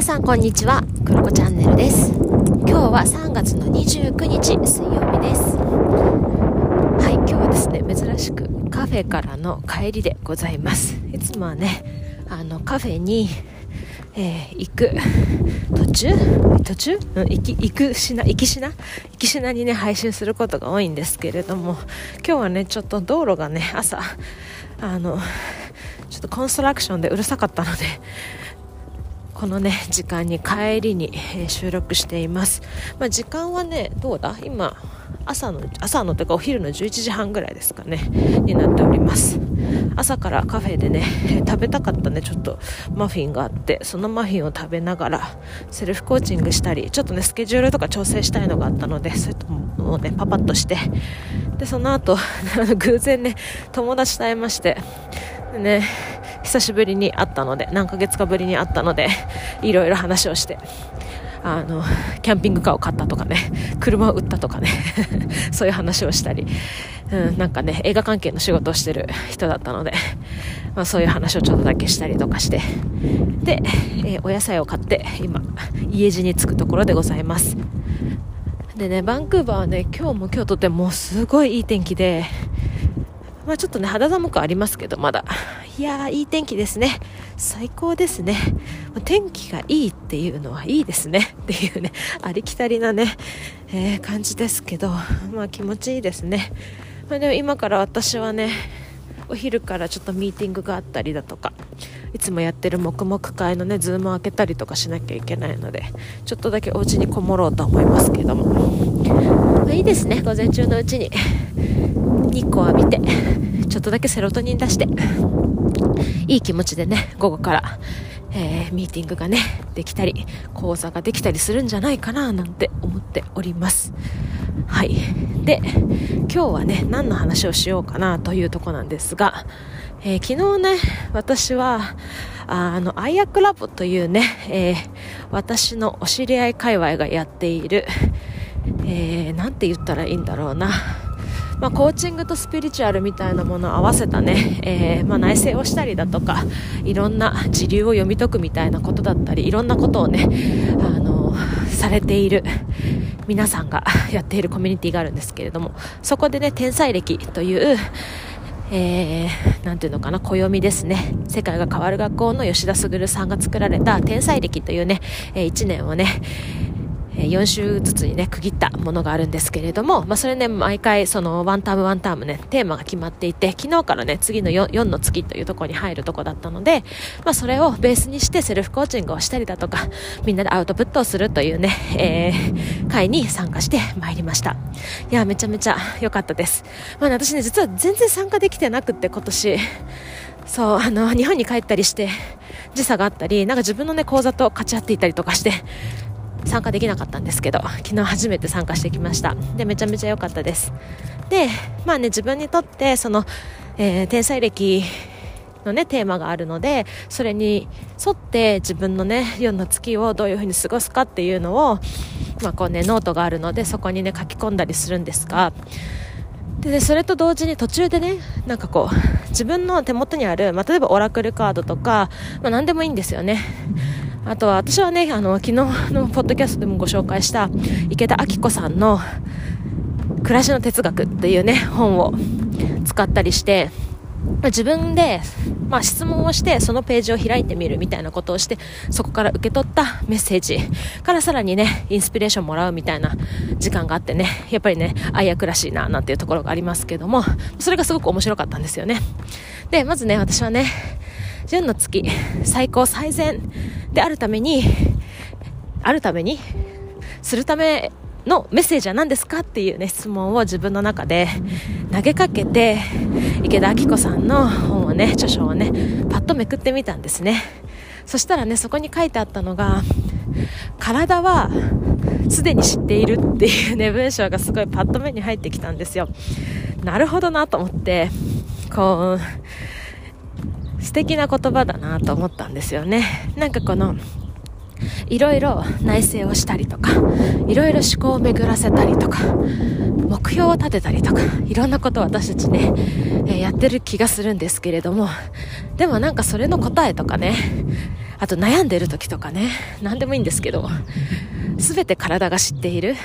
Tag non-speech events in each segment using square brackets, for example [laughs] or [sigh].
皆さんこんにちは。クロコチャンネルです。今日は3月の29日水曜日です。はい今日はですね珍しくカフェからの帰りでございます。いつもはねあのカフェにえー、行く。途中？途中、うん、行き行くしな行きしな？行きしなにね配信することが多いんですけれども今日はねちょっと道路がね朝あのちょっとコンストラクションでうるさかったのでこのね時間に帰りに、え、収録しています、まあ、時間はねどうだ？今朝の朝のというかお昼の11時半ぐらいですかねになっております。朝からカフェでね、食べたかったねちょっとマフィンがあってそのマフィンを食べながらセルフコーチングしたりちょっとねスケジュールとか調整したいのがあったのでそういうねパパッとして。でその後 [laughs] 偶然ね友達と会いまして。でね久しぶりに会ったので何ヶ月かぶりに会ったので [laughs] いろいろ話をしてあのキャンピングカーを買ったとかね車を売ったとかね [laughs] そういう話をしたり、うん、なんかね映画関係の仕事をしてる人だったので、まあ、そういう話をちょっとだけしたりとかしてで、えー、お野菜を買って今家路に着くところでございます。でねバンクーバーはね今日も今日とてもすごいいい天気でまあ、ちょっとね肌寒くありますけどまだ。いやーいい天気ですね。最高ですね。天気がいいっていうのはいいですね。[laughs] っていうねありきたりなね、えー、感じですけどまあ気持ちいいですね、まあ、でも今から私はねお昼からちょっとミーティングがあったりだとかいつもやってる黙々会のねズームを開けたりとかしなきゃいけないのでちょっとだけお家にこもろうと思いますけども、まあ、いいですね午前中のうちに。日光浴びてちょっとだけセロトニン出していい気持ちでね午後から、えー、ミーティングがねできたり講座ができたりするんじゃないかななんて思っております。はい。で今日はね何の話をしようかなというとこなんですが、えー、昨日ね私はあのアイアクラボというね、えー、私のお知り合い界隈がやっている、えー、なんて言ったらいいんだろうな。まあ、コーチングとスピリチュアルみたいなものを合わせたね、[laughs] えー、まあ、内省をしたりだとかいろんな時流を読み解くみたいなことだったりいろんなことをね、あのされている皆さんが [laughs] やっているコミュニティがあるんですけれどもそこでね天才歴というえー、なんていうのかな、暦ですね。世界が変わる学校の吉田卓さんが作られた天才歴というね、えー、1年をね、4週ずつにね、区切ったものがあるんですけれども、まあ、それね、毎回、その、ワンタームワンタームね、テーマが決まっていて、昨日からね、次の 4, 4の月というところに入るとこだったので、まあ、それをベースにしてセルフコーチングをしたりだとか、みんなでアウトプットをするというね、えー、会に参加してまいりました。いや、めちゃめちゃ良かったです。まあ、ね、私ね、実は全然参加できてなくて、今年。そう、あの、日本に帰ったりして、時差があったり、なんか自分のね、講座と勝ち合っていたりとかして、参加できなかったんですけど [laughs] 昨日初めて参加してきました。でめちゃめちゃ良かったです。でまあね自分にとってその、えー、天才歴のねテーマがあるのでそれに沿って自分のね4の月をどういう風に過ごすかっていうのをまあこうねノートがあるのでそこにね書き込んだりするんですが。でそれと同時に途中でねなんかこう自分の手元にある、まあ、例えばオラクルカードとか、まあ、何でもいいんですよね。あとは私はね、あの、昨日のポッドキャストでもご紹介した池田晶子さんの暮らしの哲学っていうね、本を使ったりして、自分で、まあ、質問をしてそのページを開いてみるみたいなことをしてそこから受け取ったメッセージからさらにねインスピレーションもらうみたいな時間があってねやっぱりね愛役らしいななんていうところがありますけどもそれがすごく面白かったんですよね。でまずね私はね純の月最高最善であるためにあるためにするためのメッセージは何ですかっていうね質問を自分の中で投げかけて池田明子さんの本をね著書をねパッとめくってみたんですね。そしたらねそこに書いてあったのが体はすでに知っているっていうね文章がすごいパッと目に入ってきたんですよ。なるほどなと思ってこう素敵な言葉だなと思ったんですよね。なんかこのいろいろ内省をしたりとかいろいろ思考を巡らせたりとか目標を立てたりとかいろんなことを私たちね、え、やってる気がするんですけれどもでもなんかそれの答えとかねあと悩んでる時とかね何でもいいんですけど全て体が知っている。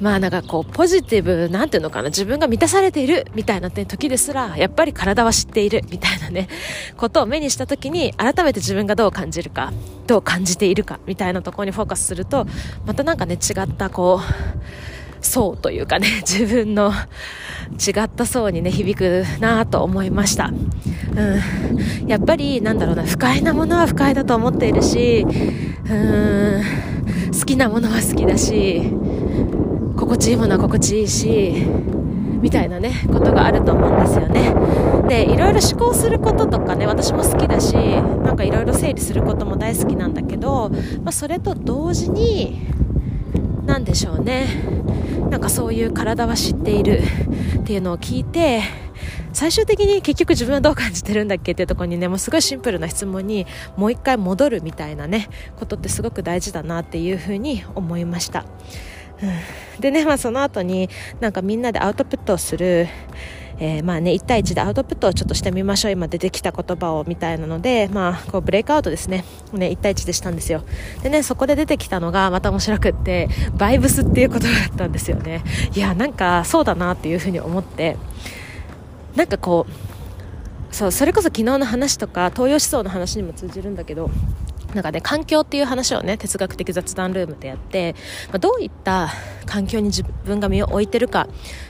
まあなんかこうポジティブなんていうのかな自分が満たされているみたいな、時ですらやっぱり体は知っているみたいなね [laughs] ことを目にした時に改めて自分がどう感じるかどう感じているかみたいなところにフォーカスするとまたなんかね違ったこう層というかね [laughs] 自分の違った層にね響くなと思いました、うん、やっぱりなんだろうな不快なものは不快だと思っているしうん。好きなものは好きだし心地いいものは心地いいしみたいなねことがあると思うんですよねでいろいろ思考することとかね私も好きだしなんかいろいろ整理することも大好きなんだけど、まあ、それと同時に何でしょうねなんかそういう体は知っているっていうのを聞いて最終的に結局自分はどう感じてるんだっけっていうところにねもうすごいシンプルな質問にもう一回戻るみたいなねことってすごく大事だなっていうふうに思いました。でね、まあ、その後になんかみんなでアウトプットをする、えー、まあね、1対1でアウトプットをちょっとしてみましょう今出てきた言葉をみたいなので、まあ、こうブレイクアウトですね。ね1対1でしたんですよ。でねそこで出てきたのがまた面白くってバイブスっていう言葉だったんですよね。いやなんかそうだなっていうふうに思って。なんかこうそうそれこそ昨日の話とか東洋思想の話にも通じるんだけどなんかね、環境っていう話をね、哲学的雑談ルームでやって、まあ、どういった環境に自分が身を置いてるか、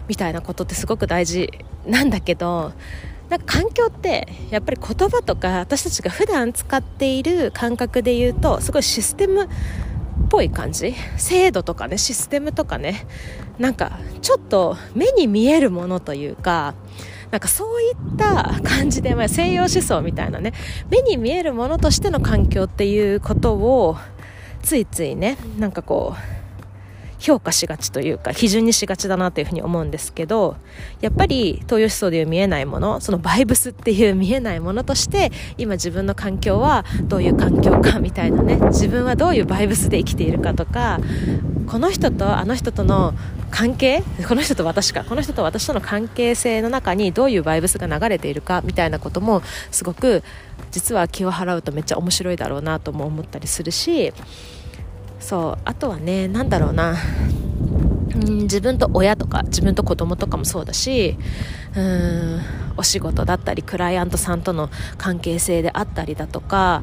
みたいなことってすごく大事なんだけど、なんか環境ってやっぱり言葉とか私たちが普段使っている感覚で言うとすごいシステムっぽい感じ？制度とかねシステムとかねなんかちょっと目に見えるものというかなんかそういった感じで、まあ、西洋思想みたいなね目に見えるものとしての環境っていうことをついついねなんかこう評価しがちというか基準にしがちだなというふうに思うんですけどやっぱり東洋思想でいう見えないものそのバイブスっていう見えないものとして今自分の環境はどういう環境かみたいなね自分はどういうバイブスで生きているかとかこの人とあの人との関係この人と私かこの人と私との関係性の中にどういうバイブスが流れているかみたいなこともすごく実は気を払うとめっちゃ面白いだろうなとも思ったりするしそうあとはね何だろうな。自分と親とか自分と子供とかもそうだしうんお仕事だったりクライアントさんとの関係性であったりだとか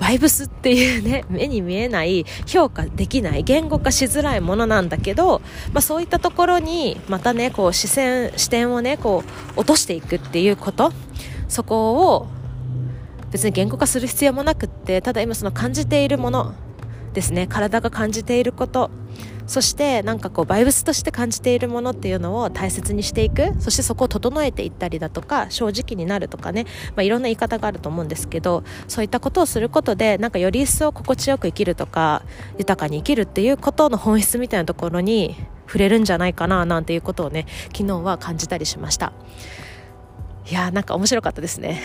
バイブスっていうね、[laughs] 目に見えない、評価できない、言語化しづらいものなんだけど、まあそういったところに、またね、こう視線、視点をね、こう落としていくっていうこと、そこを別に言語化する必要もなくって、ただ今その感じているものですね、体が感じていること、そしてなんかこうバイブスとして感じているものっていうのを大切にしていく。そしてそこを整えていったりだとか正直になるとかね、まあ、いろんな言い方があると思うんですけどそういったことをすることでなんかより一層心地よく生きるとか豊かに生きるっていうことの本質みたいなところに触れるんじゃないかななんていうことをね昨日は感じたりしました。いやーなんか面白かったですね。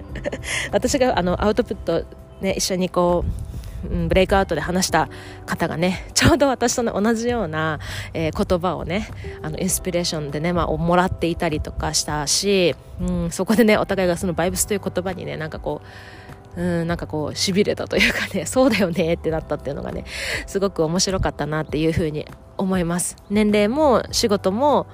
[laughs] 私があのアウトプットね一緒にこうブレイクアウトで話した方がねちょうど私と、ね、同じような、えー、言葉をねあのインスピレーションでね、まあ、もらっていたりとかしたし、うん、そこでねお互いがそのバイブスという言葉にねなんかこううん、なんかこう、痺れたというかね、[laughs] そうだよねってなったっていうのがね、すごく面白かったなっていうふうに思います。年齢も仕事も、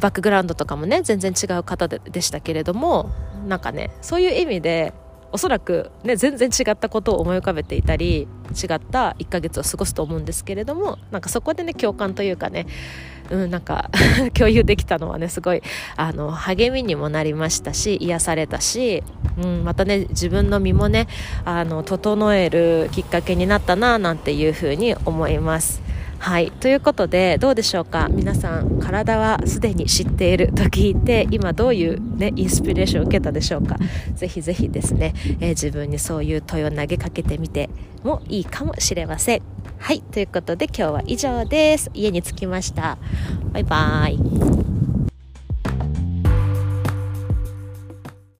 バックグラウンドとかもね、全然違う方ででしたけれども、なんかね、そういう意味で、おそらく、ね、全然違ったことを思い浮かべていたり違った1ヶ月を過ごすと思うんですけれどもなんかそこでね共感というかねうん、なんか [laughs] 共有できたのはねすごいあの励みにもなりましたし癒されたし、うん、またね自分の身もねあの整えるきっかけになったななんていうふうに思います。はい。ということで、どうでしょうか？皆さん、体はすでに知っていると聞いて、今どういうね、インスピレーションを受けたでしょうか？ぜひぜひですね、えー、自分にそういう問いを投げかけてみてもいいかもしれません。はい。ということで、今日は以上です。家に着きました。バイバーイ。